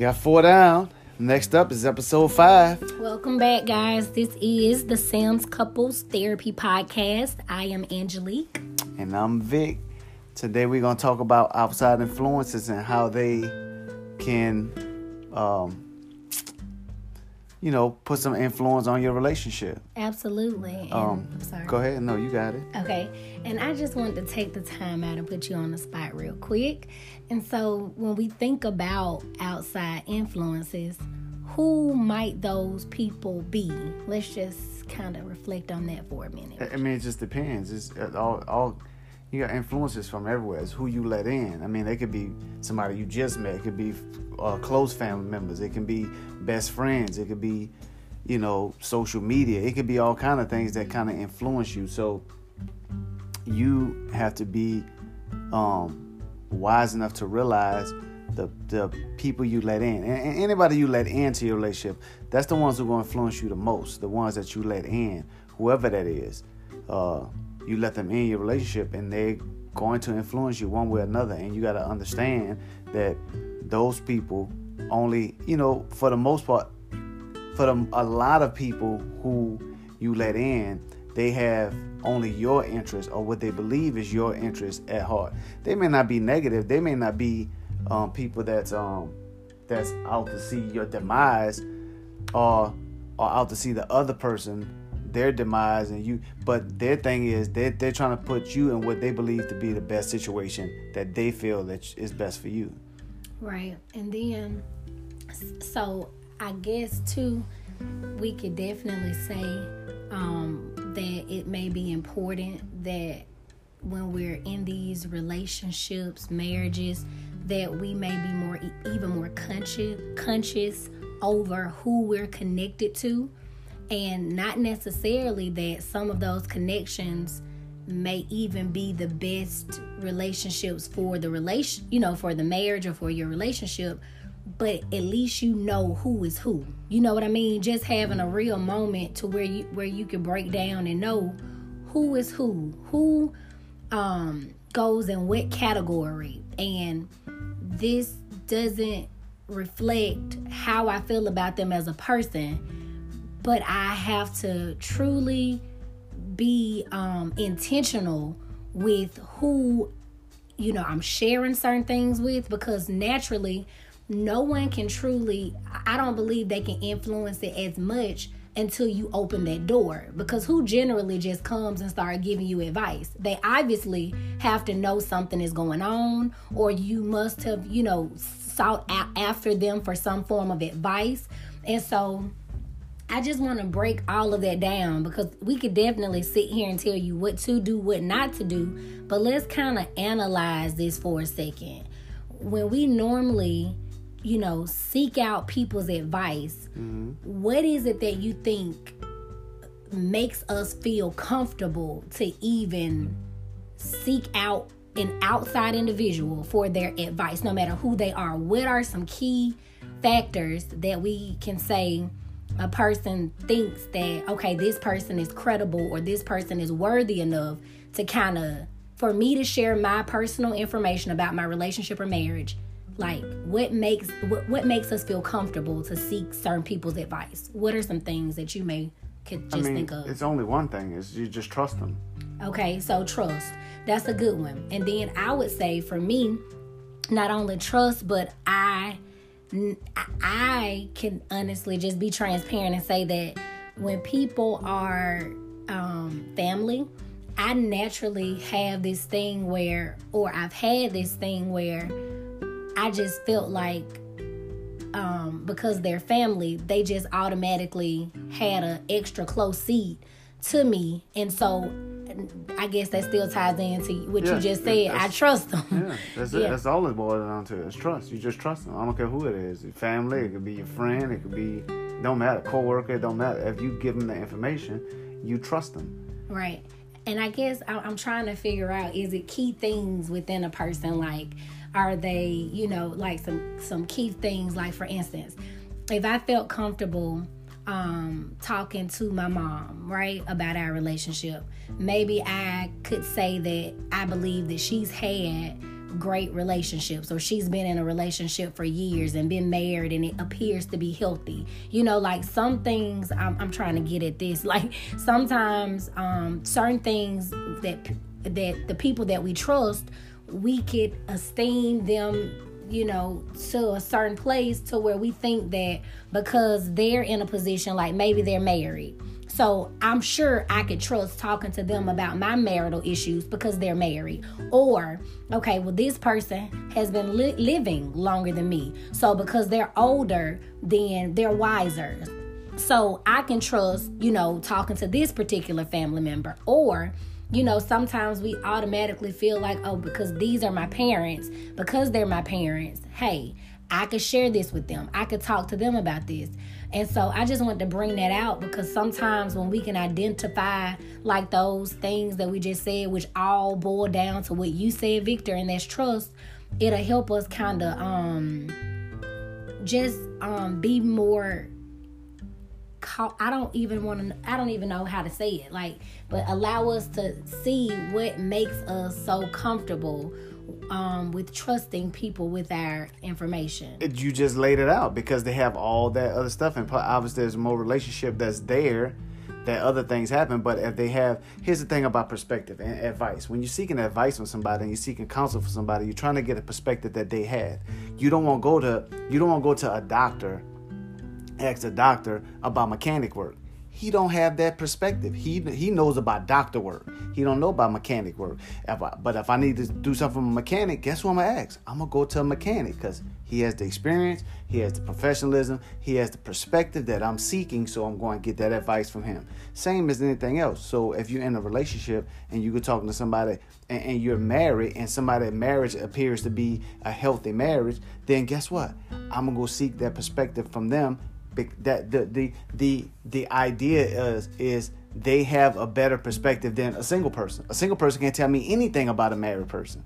You got four down. Next up is episode five. Welcome back, guys. This is the Sam's Couples Therapy Podcast. I am Angelique. And I'm Vic. Today we're going to talk about outside influences and how they can, um, you know, put some influence on your relationship. Absolutely. And, Um, I'm sorry. Go ahead. No, you got it. Okay. And I just wanted to take the time out and put you on the spot real quick. And so when we think about outside influences, who might those people be? Let's just kind of reflect on that for a minute. I I mean, it just depends. It's uh, all, all you got influences from everywhere. It's who you let in. I mean, they could be somebody you just met. It could be uh, close family members. It can be best friends. It could be, you know, social media. It could be all kind of things that kind of influence you. So you have to be um, wise enough to realize the the people you let in, and, anybody you let into your relationship, that's the ones who are going to influence you the most. The ones that you let in, whoever that is, uh, you let them in your relationship, and they're going to influence you one way or another. And you got to understand that those people only, you know, for the most part, for a lot of people who you let in, they have only your interest or what they believe is your interest at heart. They may not be negative. They may not be um, people that's um, that's out to see your demise or or out to see the other person their demise and you but their thing is they're, they're trying to put you in what they believe to be the best situation that they feel that is best for you Right. And then, so I guess too, we could definitely say um, that it may be important that when we're in these relationships, marriages, that we may be more, even more conscious, conscious over who we're connected to, and not necessarily that some of those connections may even be the best relationships for the relation you know for the marriage or for your relationship but at least you know who is who. You know what i mean? Just having a real moment to where you where you can break down and know who is who who um goes in what category. And this doesn't reflect how i feel about them as a person but i have to truly be um, intentional with who you know I'm sharing certain things with because naturally no one can truly I don't believe they can influence it as much until you open that door because who generally just comes and start giving you advice? They obviously have to know something is going on or you must have you know sought after them for some form of advice. And so I just want to break all of that down because we could definitely sit here and tell you what to do, what not to do, but let's kind of analyze this for a second. When we normally, you know, seek out people's advice, mm-hmm. what is it that you think makes us feel comfortable to even seek out an outside individual for their advice, no matter who they are? What are some key factors that we can say? A person thinks that okay this person is credible or this person is worthy enough to kind of for me to share my personal information about my relationship or marriage like what makes what, what makes us feel comfortable to seek certain people's advice what are some things that you may could just i mean think of it's only one thing is you just trust them Okay, so trust. That's a good one. And then I would say for me, not only trust, but I I can honestly just be transparent and say that when people are um, family, I naturally have this thing where, or I've had this thing where I just felt like um, because they're family, they just automatically had an extra close seat to me, and so I guess that still ties into what Yeah, you just said. I trust them. Yeah, that's it. Yeah. That's all it boils down to. It's trust. You just trust them. I don't care who it is. Your family. It could be your friend. It could be. Don't matter. Coworker. It don't matter. If you give them the information, you trust them. Right. And I guess I'm trying to figure out is it key things within a person like are they, you know, like some some key things like for instance, if I felt comfortable um talking to my mom, right, about our relationship, maybe I could say that I believe that she's had great relationships or she's been in a relationship for years and been married and it appears to be healthy. You know like some things i'm, I'm trying to get at this like sometimes um certain things that that the people that we trust we could esteem them you know to a certain place to where we think that because they're in a position like maybe they're married so I'm sure I could trust talking to them about my marital issues because they're married. Or, okay, well, this person has been li- living longer than me. So because they're older, then they're wiser. So I can trust, you know, talking to this particular family member. Or, you know, sometimes we automatically feel like, oh, because these are my parents, because they're my parents, hey, I could share this with them. I could talk to them about this. And so I just want to bring that out because sometimes when we can identify like those things that we just said, which all boil down to what you said, Victor, and that's trust, it'll help us kind of um just um be more I don't even want to I don't even know how to say it like but allow us to see what makes us so comfortable um, with trusting people with our information. You just laid it out because they have all that other stuff, and obviously there's more relationship that's there. That other things happen, but if they have, here's the thing about perspective and advice. When you're seeking advice from somebody and you're seeking counsel from somebody, you're trying to get a perspective that they have. You don't want to go to, you don't want to go to a doctor, ask a doctor about mechanic work he don't have that perspective. He he knows about doctor work. He don't know about mechanic work. If I, but if I need to do something from a mechanic, guess what I'm gonna ask? I'm gonna go to a mechanic because he has the experience, he has the professionalism, he has the perspective that I'm seeking. So I'm going to get that advice from him. Same as anything else. So if you're in a relationship and you're talking to somebody and, and you're married and somebody marriage appears to be a healthy marriage, then guess what? I'm gonna go seek that perspective from them that the the the the idea is is they have a better perspective than a single person. A single person can't tell me anything about a married person.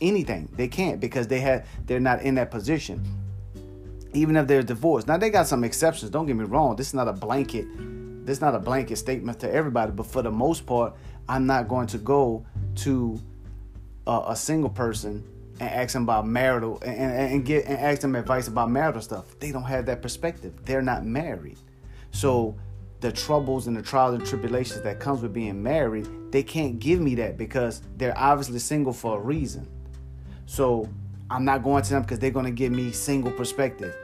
Anything. They can't because they have they're not in that position. Even if they're divorced. Now they got some exceptions, don't get me wrong. This is not a blanket this is not a blanket statement to everybody, but for the most part, I'm not going to go to a, a single person and ask them about marital and, and, and get and ask them advice about marital stuff. They don't have that perspective. They're not married. So the troubles and the trials and tribulations that comes with being married, they can't give me that because they're obviously single for a reason. So I'm not going to them because they're going to give me single perspective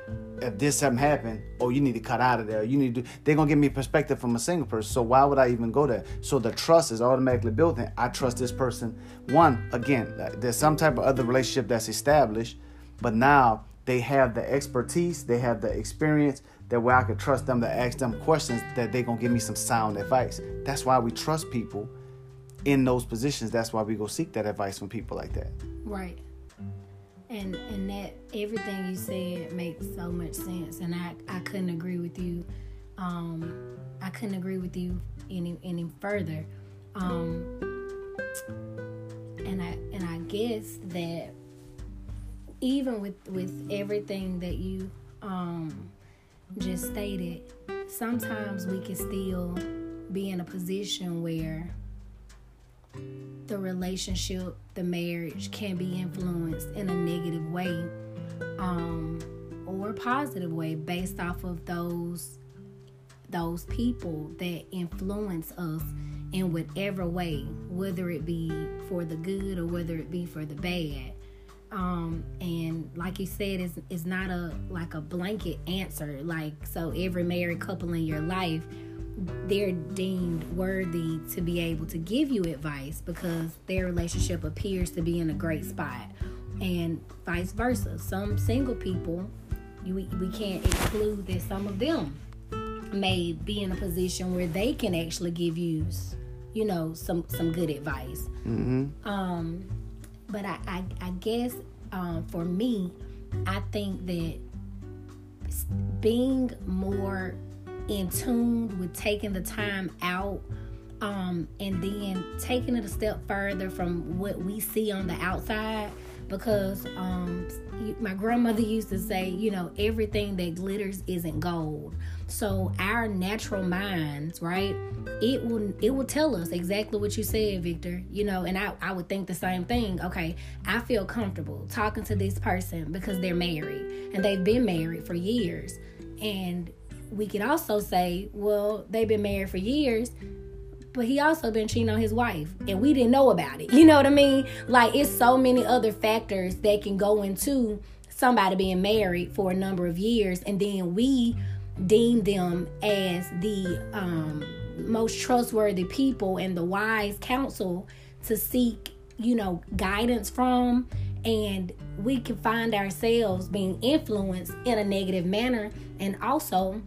if this haven't happened, oh, you need to cut out of there. You need to. They're gonna give me perspective from a single person. So why would I even go there? So the trust is automatically built in. I trust this person. One, again, uh, there's some type of other relationship that's established, but now they have the expertise, they have the experience that way I could trust them to ask them questions that they're gonna give me some sound advice. That's why we trust people in those positions. That's why we go seek that advice from people like that. Right and and that everything you said makes so much sense. And i i couldn't agree with you um i couldn't agree with you any any further. Um and i and i guess that even with with everything that you um just stated sometimes we can still be in a position where the relationship, the marriage can be influenced in a negative way um, or positive way based off of those those people that influence us in whatever way, whether it be for the good or whether it be for the bad. Um, and like you said, it's, it's not a like a blanket answer. Like so, every married couple in your life they're deemed worthy to be able to give you advice because their relationship appears to be in a great spot and vice versa some single people you, we, we can't exclude that some of them may be in a position where they can actually give you you know some some good advice mm-hmm. um but i i, I guess um, for me i think that being more in tune with taking the time out um, and then taking it a step further from what we see on the outside because um, my grandmother used to say, you know, everything that glitters isn't gold. So our natural minds, right? It will it will tell us exactly what you said, Victor. You know, and I, I would think the same thing. Okay, I feel comfortable talking to this person because they're married and they've been married for years. And we could also say, well, they've been married for years but he also been cheating on his wife and we didn't know about it. You know what i mean? Like it's so many other factors that can go into somebody being married for a number of years and then we deem them as the um, most trustworthy people and the wise counsel to seek you know guidance from and we can find ourselves being influenced in a negative manner and also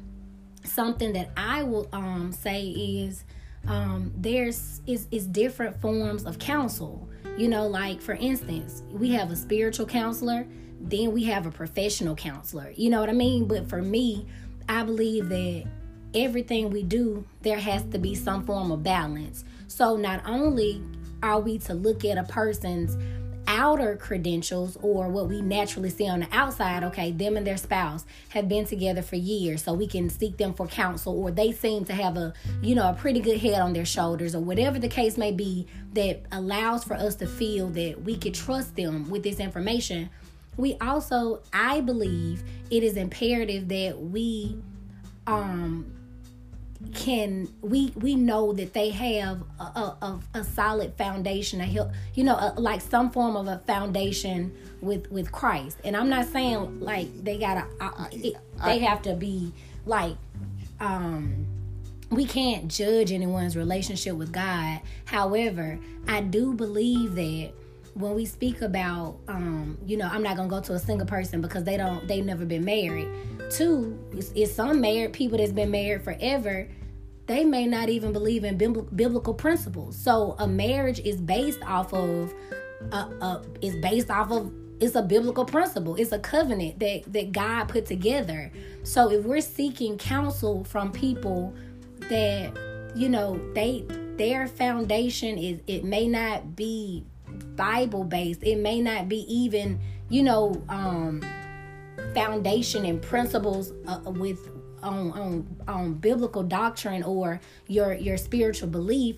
something that i will um, say is um, there's is is different forms of counsel. You know, like for instance, we have a spiritual counselor, then we have a professional counselor. You know what I mean? But for me, I believe that everything we do, there has to be some form of balance. So not only are we to look at a person's outer credentials or what we naturally see on the outside, okay, them and their spouse have been together for years, so we can seek them for counsel, or they seem to have a, you know, a pretty good head on their shoulders, or whatever the case may be that allows for us to feel that we could trust them with this information. We also, I believe, it is imperative that we um can we we know that they have a, a, a solid foundation a help you know a, like some form of a foundation with with christ. And i'm not saying like they gotta uh, it, they have to be like um we can't judge anyone's relationship with god. However i do believe that when we speak about um you know i'm not gonna go to a single person because they don't they've never been married two is, some married people that's been married forever they may not even believe in biblical principles. So a marriage is based off of uh, uh, is based off of it's a biblical principle. It's a covenant that that God put together. So if we're seeking counsel from people that you know they their foundation is it may not be Bible based. It may not be even you know um foundation and principles uh, with on on on biblical doctrine or your your spiritual belief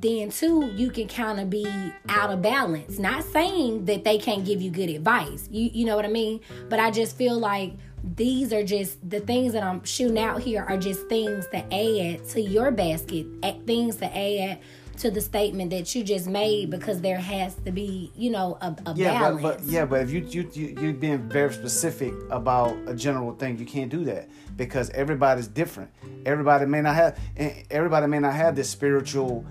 then too you can kind of be out of balance not saying that they can't give you good advice you you know what i mean but i just feel like these are just the things that i'm shooting out here are just things that add to your basket things to add to the statement that you just made because there has to be, you know, a, a yeah, balance. But, but yeah, but if you you you you're being very specific about a general thing, you can't do that because everybody's different. Everybody may not have everybody may not have this spiritual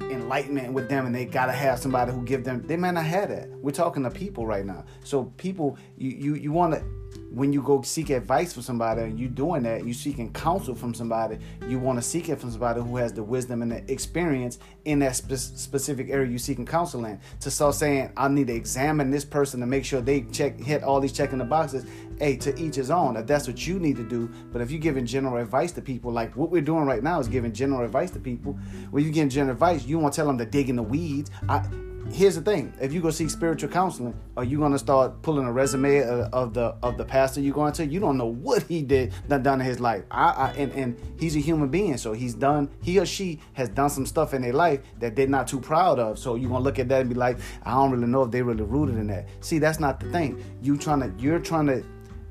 enlightenment with them and they gotta have somebody who give them they may not have that we're talking to people right now so people you you, you want to when you go seek advice from somebody and you're doing that, you seeking counsel from somebody, you want to seek it from somebody who has the wisdom and the experience in that spe- specific area you seeking counsel in. To start saying, I need to examine this person to make sure they check hit all these checking the boxes. Hey, to each his own. If that's what you need to do, but if you're giving general advice to people, like what we're doing right now is giving general advice to people. When you're giving general advice, you want to tell them to dig in the weeds. I, here's the thing: if you go seek spiritual counseling, are you going to start pulling a resume of, of, the of the pastor you're going to? You don't know what he did done, done in his life. I, I and and he's a human being, so he's done. He or she has done some stuff in their life that they're not too proud of. So you're gonna look at that and be like, I don't really know if they really rooted in that. See, that's not the thing. You trying to you're trying to.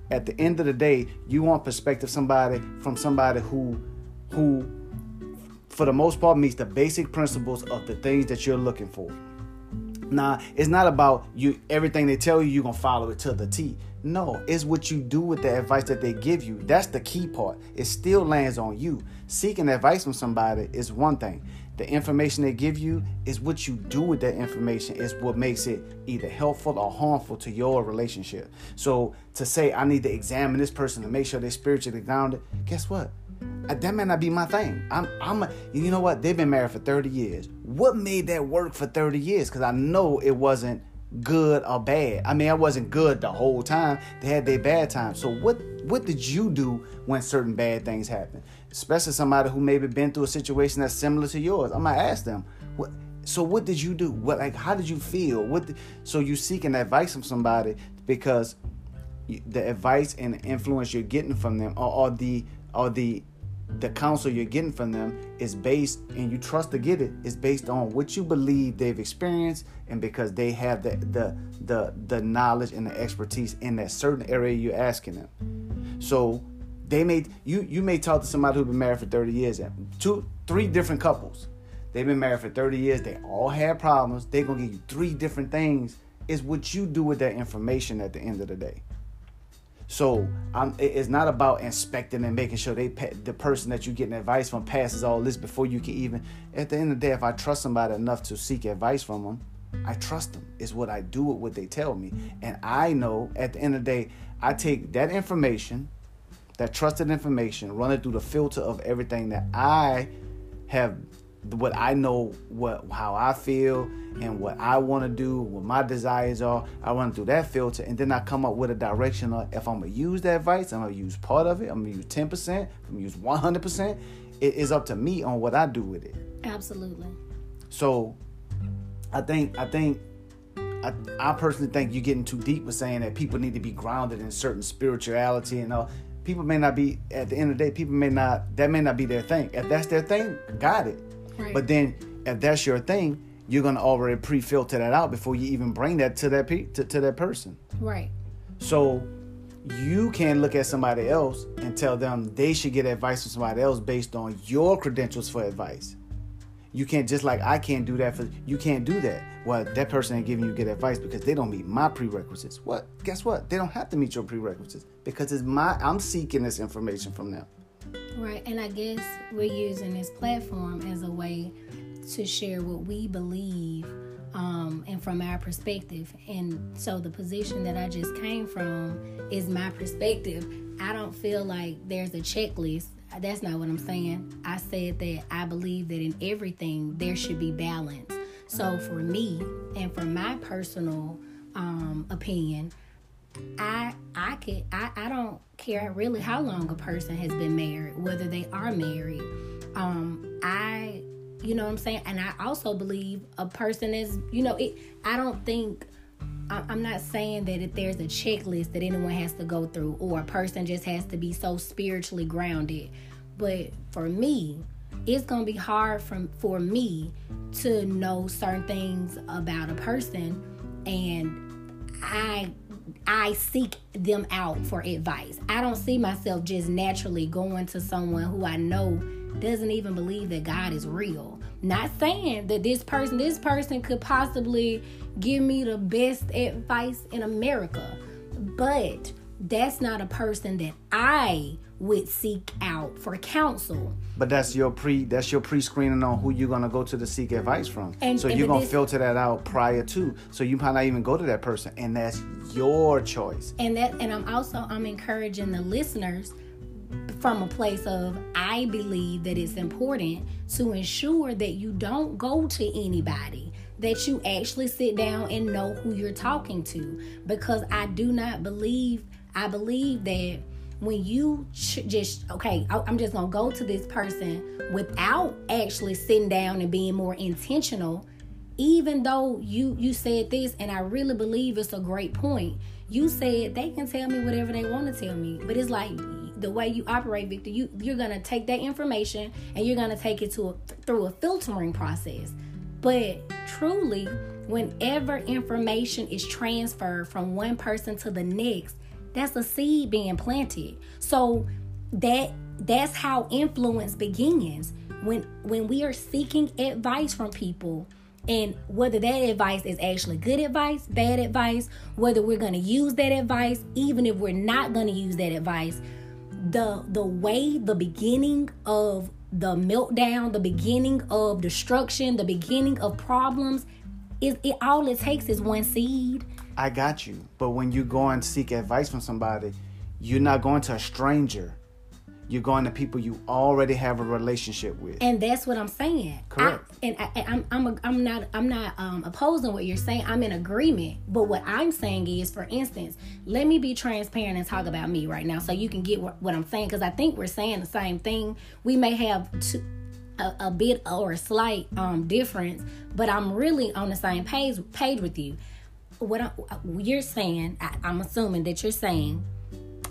At the end of the day, you want perspective somebody from somebody who who for the most part meets the basic principles of the things that you're looking for. Nah, it's not about you everything they tell you, you're gonna follow it to the T. No, it's what you do with the advice that they give you. That's the key part. It still lands on you. Seeking advice from somebody is one thing. The information they give you is what you do with that information is what makes it either helpful or harmful to your relationship. So to say I need to examine this person to make sure they're spiritually grounded, guess what? Uh, that may not be my thing. I'm, I'm, you know what? They've been married for 30 years. What made that work for 30 years? Because I know it wasn't good or bad. I mean, I wasn't good the whole time. They had their bad times. So what, what did you do when certain bad things happen? Especially somebody who maybe been through a situation that's similar to yours. I'm gonna ask them, what, so what did you do? What like how did you feel? What so you seeking advice from somebody because the advice and the influence you're getting from them or, or the or the the counsel you're getting from them is based and you trust to get it is based on what you believe they've experienced and because they have the the the, the knowledge and the expertise in that certain area you're asking them. So they may you you may talk to somebody who's been married for 30 years and two three different couples. They've been married for 30 years they all had problems they're gonna give you three different things is what you do with that information at the end of the day so I'm, it's not about inspecting and making sure they the person that you're getting advice from passes all this before you can even. At the end of the day, if I trust somebody enough to seek advice from them, I trust them. It's what I do with what they tell me, and I know at the end of the day, I take that information, that trusted information, run it through the filter of everything that I have what I know, what how I feel, and what I want to do, what my desires are. I run through that filter, and then I come up with a direction of if I'm gonna use that advice, I'm gonna use part of it. I'm gonna use ten percent. I'm gonna use one hundred percent. It is up to me on what I do with it. Absolutely. So, I think I think I, I personally think you're getting too deep with saying that people need to be grounded in certain spirituality and all. People may not be at the end of the day. People may not that may not be their thing. If that's their thing, got it. Right. But then if that's your thing, you're gonna already pre-filter that out before you even bring that to that pe- to, to that person. Right. So you can look at somebody else and tell them they should get advice from somebody else based on your credentials for advice. You can't just like I can't do that for you can't do that. Well, that person ain't giving you good advice because they don't meet my prerequisites. What? Guess what? They don't have to meet your prerequisites because it's my I'm seeking this information from them. Right, and I guess we're using this platform as a way to share what we believe um, and from our perspective. And so the position that I just came from is my perspective. I don't feel like there's a checklist. That's not what I'm saying. I said that I believe that in everything there should be balance. So for me and for my personal um, opinion, I I could I, I don't care really how long a person has been married, whether they are married. Um, I you know what I'm saying? And I also believe a person is, you know, it I don't think I'm not saying that if there's a checklist that anyone has to go through or a person just has to be so spiritually grounded. But for me, it's gonna be hard for, for me to know certain things about a person and I I seek them out for advice. I don't see myself just naturally going to someone who I know doesn't even believe that God is real. Not saying that this person, this person could possibly give me the best advice in America, but that's not a person that I would seek out for counsel. But that's your pre that's your pre screening on who you're gonna go to to seek advice from. And, so and you're gonna this, filter that out prior to. So you might not even go to that person, and that's your choice. And that and I'm also I'm encouraging the listeners from a place of I believe that it's important to ensure that you don't go to anybody that you actually sit down and know who you're talking to because I do not believe I believe that when you just okay i'm just gonna go to this person without actually sitting down and being more intentional even though you you said this and i really believe it's a great point. You said they can tell me whatever they want to tell me but it's like the way you operate victor you you're gonna take that information and you're gonna take it to a, through a filtering process. But truly whenever information is transferred from one person to the next that's a seed being planted. So that that's how influence begins. When when we are seeking advice from people, and whether that advice is actually good advice, bad advice, whether we're going to use that advice, even if we're not going to use that advice, the the way the beginning of the meltdown, the beginning of destruction, the beginning of problems is it all it takes is one seed I got you. But when you go and seek advice from somebody, you're not going to a stranger. You're going to people you already have a relationship with. And that's what I'm saying. Correct. I, and I, am I'm, I'm, I'm not I'm not um, opposing what you're saying. I'm in agreement. But what I'm saying is, for instance, let me be transparent and talk about me right now, so you can get what, what I'm saying. Because I think we're saying the same thing. We may have two a, a bit or a slight um, difference, but I'm really on the same page page with you. What I, you're saying, I, I'm assuming that you're saying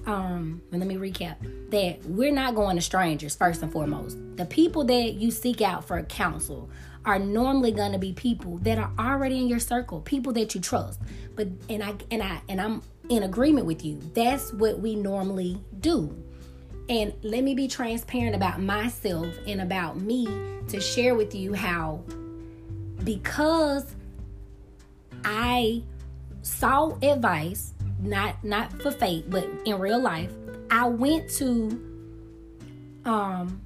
um let me recap that we're not going to strangers first and foremost. The people that you seek out for counsel are normally going to be people that are already in your circle people that you trust. But and i and i and i'm in agreement with you. That's what we normally do. And let me be transparent about myself and about me to share with you how because i saw advice not not for fate, but in real life, I went to um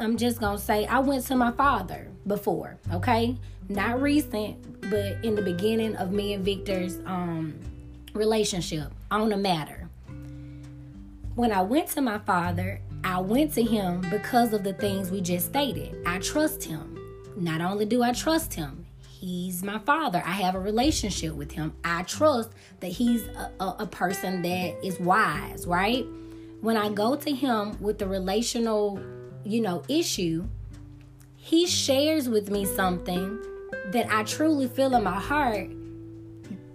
I'm just gonna say I went to my father before, okay? Not recent, but in the beginning of me and Victor's um relationship on a matter. When I went to my father, I went to him because of the things we just stated. I trust him. Not only do I trust him, he's my father. I have a relationship with him. I trust that he's a, a, a, person that is wise, right? When I go to him with the relational, you know, issue, he shares with me something that I truly feel in my heart.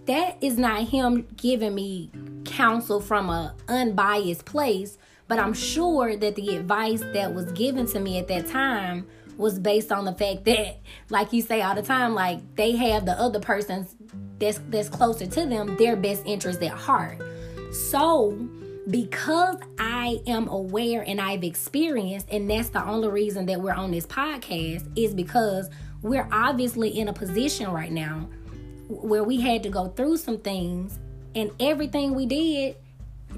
That is not him giving me counsel from a unbiased place, but I'm sure that the advice that was given to me at that time was based on the fact that, like you say all the time, like they have the other person's that's that's closer to them, their best interest at heart. So because I am aware and I've experienced, and that's the only reason that we're on this podcast, is because we're obviously in a position right now where we had to go through some things, and everything we did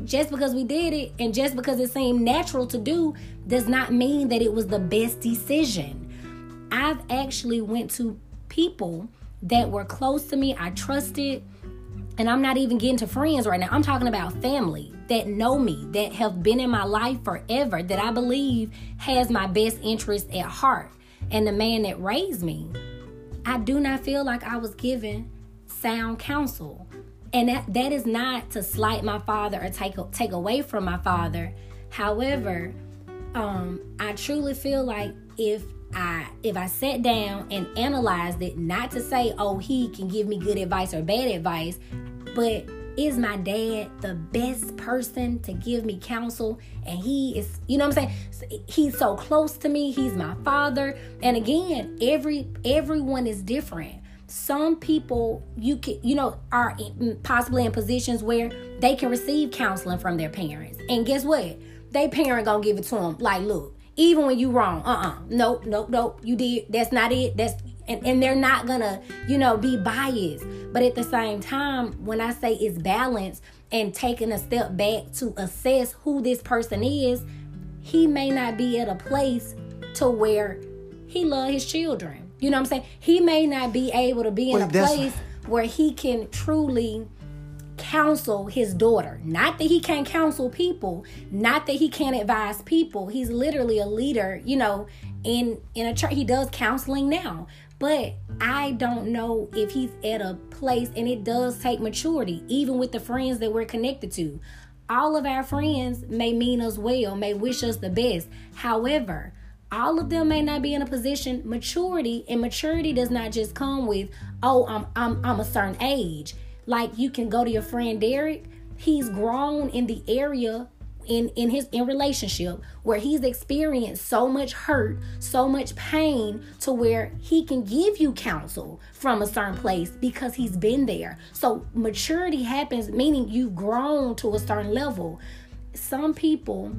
just because we did it and just because it seemed natural to do does not mean that it was the best decision. I've actually went to people that were close to me, I trusted, and I'm not even getting to friends right now. I'm talking about family that know me, that have been in my life forever, that I believe has my best interest at heart. And the man that raised me, I do not feel like I was given sound counsel. And that, that is not to slight my father or take take away from my father. However, um, I truly feel like if I if I sat down and analyzed it, not to say, oh, he can give me good advice or bad advice, but is my dad the best person to give me counsel? And he is, you know what I'm saying? He's so close to me. He's my father. And again, every everyone is different some people you can you know are possibly in positions where they can receive counseling from their parents. And guess what? They parent gonna give it to them like look even when you wrong uh-uh. Nope nope nope. You did that's not it. That's and, and they're not gonna you know be biased. But at the same time when i say it's balance and taking a step back to assess who this person is he may not be at a place to where he love his children you know what I'm saying? He may not be able to be in Wait, a place where he can truly counsel his daughter. Not that he can't counsel people, not that he can't advise people. He's literally a leader, you know, in in a church. He does counseling now. But I don't know if he's at a place and it does take maturity even with the friends that we're connected to. All of our friends may mean us well, may wish us the best. However, all of them may not be in a position. Maturity and maturity does not just come with oh I'm I'm I'm a certain age. Like you can go to your friend Derek. He's grown in the area in in his in relationship where he's experienced so much hurt so much pain to where he can give you counsel from a certain place because he's been there. So maturity happens meaning you've grown to a certain level. Some people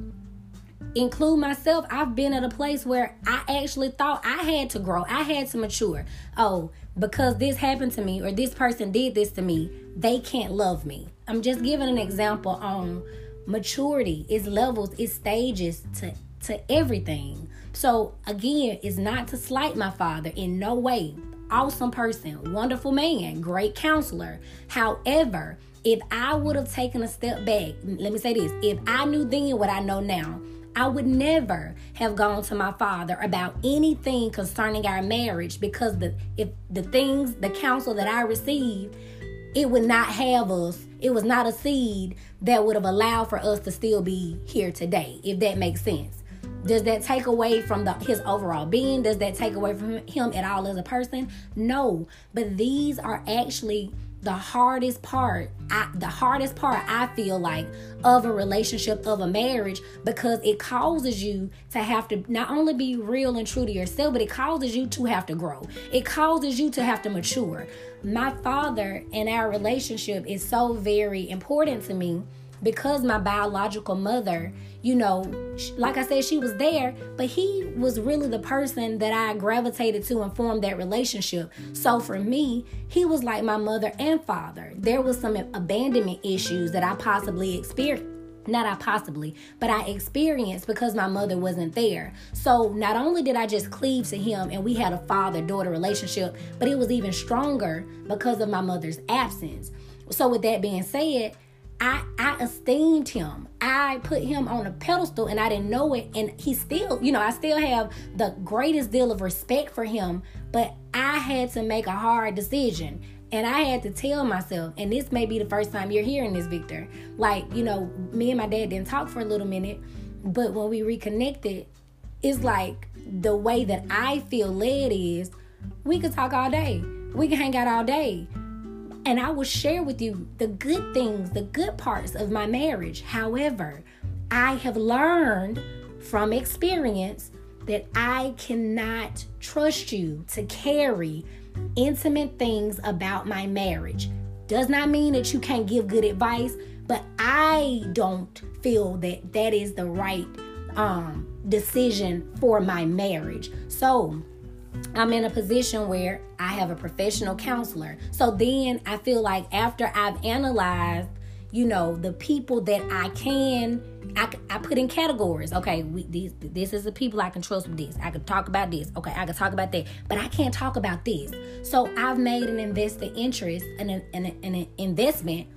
include myself, I've been at a place where I actually thought I had to grow, I had to mature. Oh, because this happened to me or this person did this to me, they can't love me. I'm just giving an example on maturity, it's levels, it's stages to to everything. So again, it's not to slight my father in no way. Awesome person, wonderful man, great counselor. However, if I would have taken a step back, let me say this if I knew then what I know now, I would never have gone to my father about anything concerning our marriage because the if the things, the counsel that I received, it would not have us. It was not a seed that would have allowed for us to still be here today, if that makes sense. Does that take away from the, his overall being? Does that take away from him at all as a person? No. But these are actually the hardest part I, the hardest part i feel like of a relationship of a marriage because it causes you to have to not only be real and true to yourself but it causes you to have to grow. It causes you to have to mature. My father and our relationship is so very important to me because my biological mother, you know, like I said, she was there, but he was really the person that I gravitated to and formed that relationship. So for me, he was like my mother and father. There was some abandonment issues that I possibly experienced not I possibly, but I experienced because my mother wasn't there. So not only did I just cleave to him and we had a father daughter relationship, but it was even stronger because of my mother's absence. So, with that being said, I, I esteemed him. I put him on a pedestal and I didn't know it. And he still, you know, I still have the greatest deal of respect for him. But I had to make a hard decision. And I had to tell myself, and this may be the first time you're hearing this, Victor. Like, you know, me and my dad didn't talk for a little minute. But when we reconnected, it's like the way that I feel led is we could talk all day. We can hang out all day and I will share with you the good things, the good parts of my marriage. However, I have learned from experience that I cannot trust you to carry intimate things about my marriage. Does not mean that you can't give good advice, but I don't feel that that is the right um, decision for my marriage. So, I'm in a position where I have a professional counselor. So then I feel like after I've analyzed, you know, the people that I can, I, I put in categories. Okay, we, these, this is the people I can trust with this. I can talk about this. Okay, I can talk about that, but I can't talk about this. So I've made an invested interest and an, an, an investment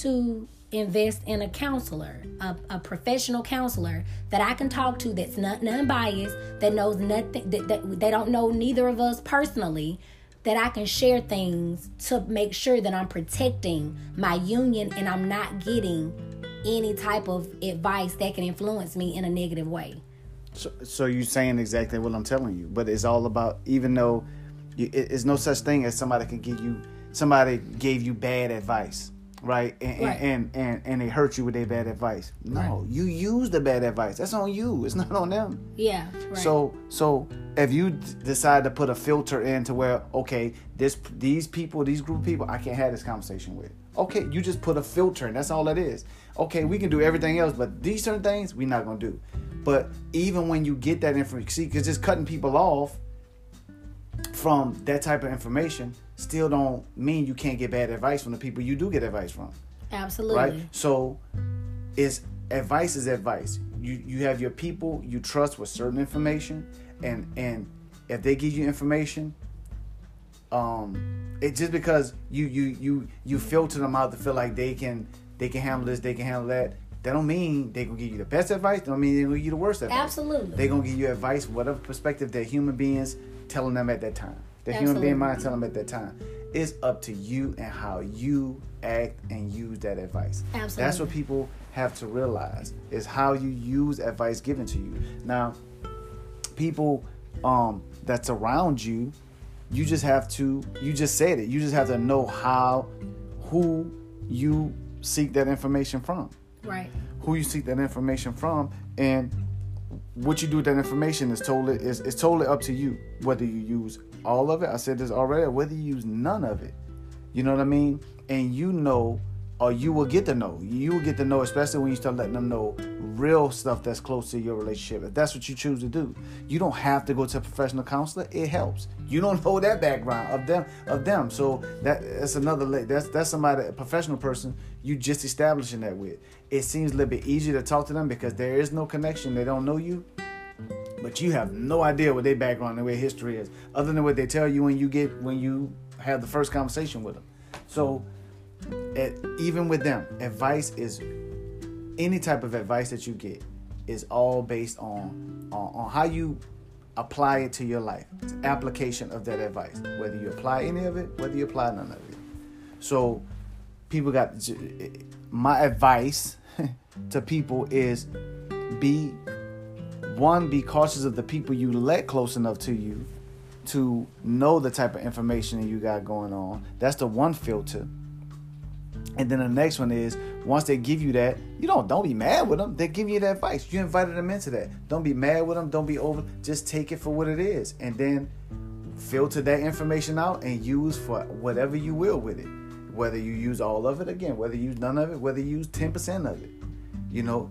to invest in a counselor, a, a, professional counselor that I can talk to that's not non-biased, that knows nothing, that, that they don't know neither of us personally, that I can share things to make sure that I'm protecting my union and I'm not getting any type of advice that can influence me in a negative way. So, so you're saying exactly what I'm telling you, but it's all about even though it's no such thing as somebody can give you somebody gave you bad advice right? And, right. and and and they hurt you with their bad advice. No, right. you use the bad advice. That's on you. It's not on them. Yeah. Right. So so if you d- decide to put a filter in to where okay, this these people, these group of people, I can't have this conversation with. Okay, you just put a filter, and that's all it is. Okay, we can do everything else, but these certain things we're not gonna do. But even when you get that information, see, because just cutting people off from that type of information still don't mean you can't get bad advice from the people you do get advice from. Absolutely. Right? So it's advice is advice. You you have your people you trust with certain information and and if they give you information um it just because you you you you filter them out to feel like they can they can handle this, they can handle that. That don't mean they gonna give you the best advice. Don't mean they gonna give you the worst advice. Absolutely. They gonna give you advice, whatever perspective that human beings telling them at that time. The human being mind telling them at that time. It's up to you and how you act and use that advice. Absolutely. That's what people have to realize is how you use advice given to you. Now, people um, that's around you, you just have to. You just said it. You just have to know how, who you seek that information from. Right. Who you seek that information from, and what you do with that information is totally is, is totally up to you. Whether you use all of it, I said this already, whether you use none of it. You know what I mean? And you know, or you will get to know. You will get to know, especially when you start letting them know real stuff that's close to your relationship. If that's what you choose to do, you don't have to go to a professional counselor. It helps. You don't know that background of them of them. So that that's another that's that's somebody a professional person you just establishing that with. It seems a little bit easier to talk to them because there is no connection. They don't know you but you have no idea what their background and their history is, other than what they tell you when you get when you have the first conversation with them. So, at, even with them, advice is any type of advice that you get is all based on on, on how you apply it to your life. It's application of that advice, whether you apply any of it, whether you apply none of it. So, people got eh, my advice to people is be one, be cautious of the people you let close enough to you to know the type of information that you got going on. That's the one filter. And then the next one is once they give you that, you don't don't be mad with them. They give you that advice. You invited them into that. Don't be mad with them. Don't be over. Just take it for what it is, and then filter that information out and use for whatever you will with it. Whether you use all of it again, whether you use none of it, whether you use ten percent of it, you know,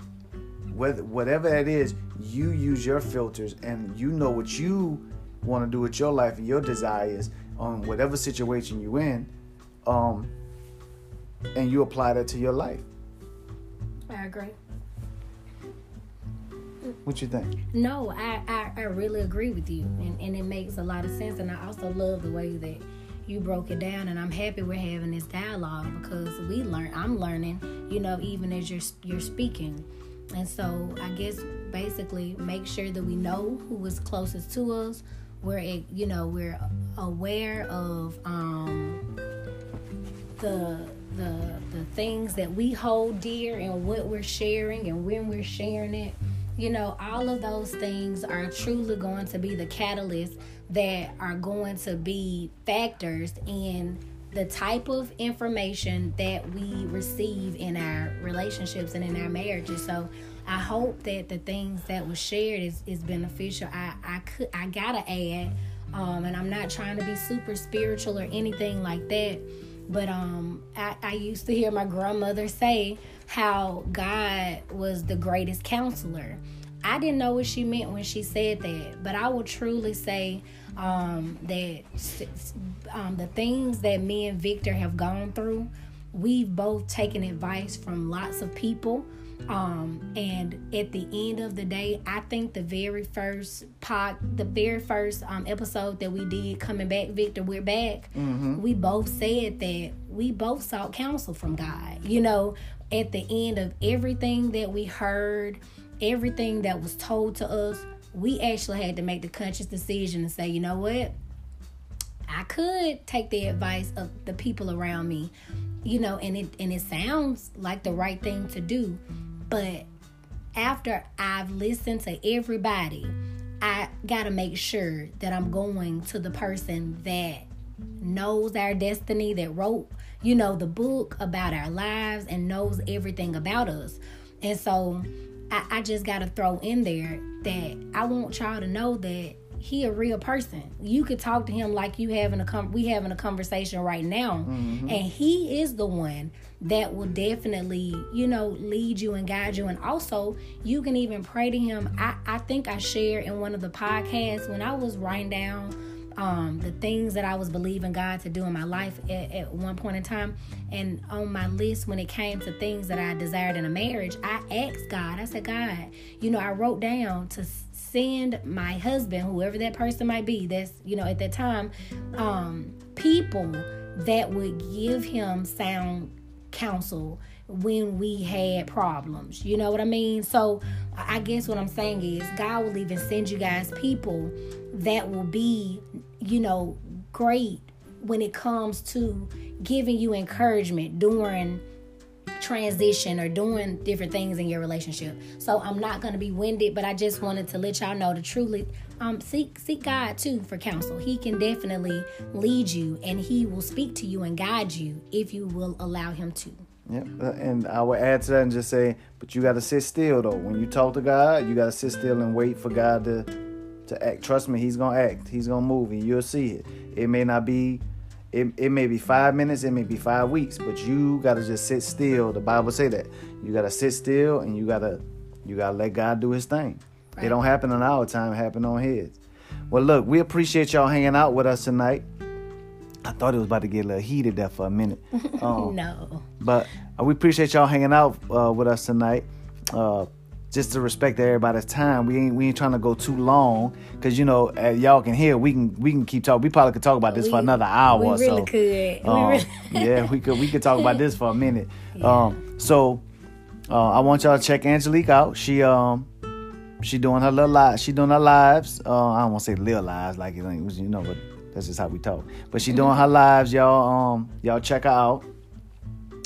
whatever that is, you use your filters and you know what you want to do with your life and your desires on whatever situation you're in. Um, and you apply that to your life. I agree. What you think? No, I, I, I really agree with you, and, and it makes a lot of sense. And I also love the way that you broke it down, and I'm happy we're having this dialogue because we learn. I'm learning, you know, even as you're you're speaking, and so I guess basically make sure that we know who is closest to us. We're you know we're aware of um, the the the things that we hold dear and what we're sharing and when we're sharing it you know all of those things are truly going to be the catalyst that are going to be factors in the type of information that we receive in our relationships and in our marriages so i hope that the things that was shared is, is beneficial i i could i gotta add um, and i'm not trying to be super spiritual or anything like that but um, I, I used to hear my grandmother say how God was the greatest counselor. I didn't know what she meant when she said that, but I will truly say um, that um, the things that me and Victor have gone through, we've both taken advice from lots of people um, and at the end of the day, I think the very first pod, the very first um, episode that we did, coming back, Victor, we're back. Mm-hmm. We both said that we both sought counsel from God. You know, at the end of everything that we heard, everything that was told to us, we actually had to make the conscious decision to say, you know what? I could take the advice of the people around me, you know, and it and it sounds like the right thing to do. But after I've listened to everybody, I got to make sure that I'm going to the person that knows our destiny, that wrote, you know, the book about our lives and knows everything about us. And so I, I just got to throw in there that I want y'all to know that he a real person. You could talk to him like you having a com- we having a conversation right now, mm-hmm. and he is the one that will definitely you know lead you and guide you. And also, you can even pray to him. I I think I shared in one of the podcasts when I was writing down um, the things that I was believing God to do in my life at, at, one point in time. And on my list, when it came to things that I desired in a marriage, I asked God, I said, God, you know, I wrote down to send my husband, whoever that person might be, that's, you know, at that time, um, people that would give him sound counsel when we had problems. You know what I mean? So I guess what I'm saying is God will even send you guys people that will be, you know, great when it comes to giving you encouragement during transition or doing different things in your relationship. So I'm not going to be winded, but I just wanted to let y'all know to truly um, seek seek God too for counsel. He can definitely lead you, and He will speak to you and guide you if you will allow Him to. Yep, uh, and I would add to that and just say, but you got to sit still though. When you talk to God, you got to sit still and wait for God to to act. Trust me, He's gonna act. He's gonna move, and you'll see it. It may not be it, it may be five minutes, it may be five weeks, but you gotta just sit still. The Bible say that. You gotta sit still and you gotta you gotta let God do his thing. Right. It don't happen on our time, it happen on his. Well look, we appreciate y'all hanging out with us tonight. I thought it was about to get a little heated there for a minute. Um, no. But uh, we appreciate y'all hanging out uh, with us tonight. Uh, just to respect everybody's time. We ain't we ain't trying to go too long because you know y'all can hear we can we can keep talking. We probably could talk about this we, for another hour we or really so. Could. Um, we really yeah, we could we could talk about this for a minute. Yeah. Um, so uh, I want y'all to check Angelique out. She um she doing her little live. She doing her lives. Uh, I don't want to say little lives like you know, but that's just how we talk. But she doing her lives, y'all. Um, y'all check her out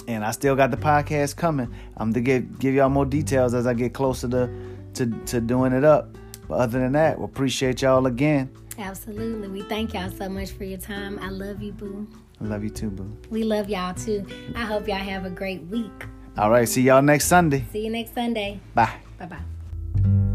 and I still got the podcast coming. I'm to get give y'all more details as I get closer to to, to doing it up. But other than that, we appreciate y'all again. Absolutely. We thank y'all so much for your time. I love you, Boo. I love you too, Boo. We love y'all too. I hope y'all have a great week. All right, see y'all next Sunday. See you next Sunday. Bye. Bye bye.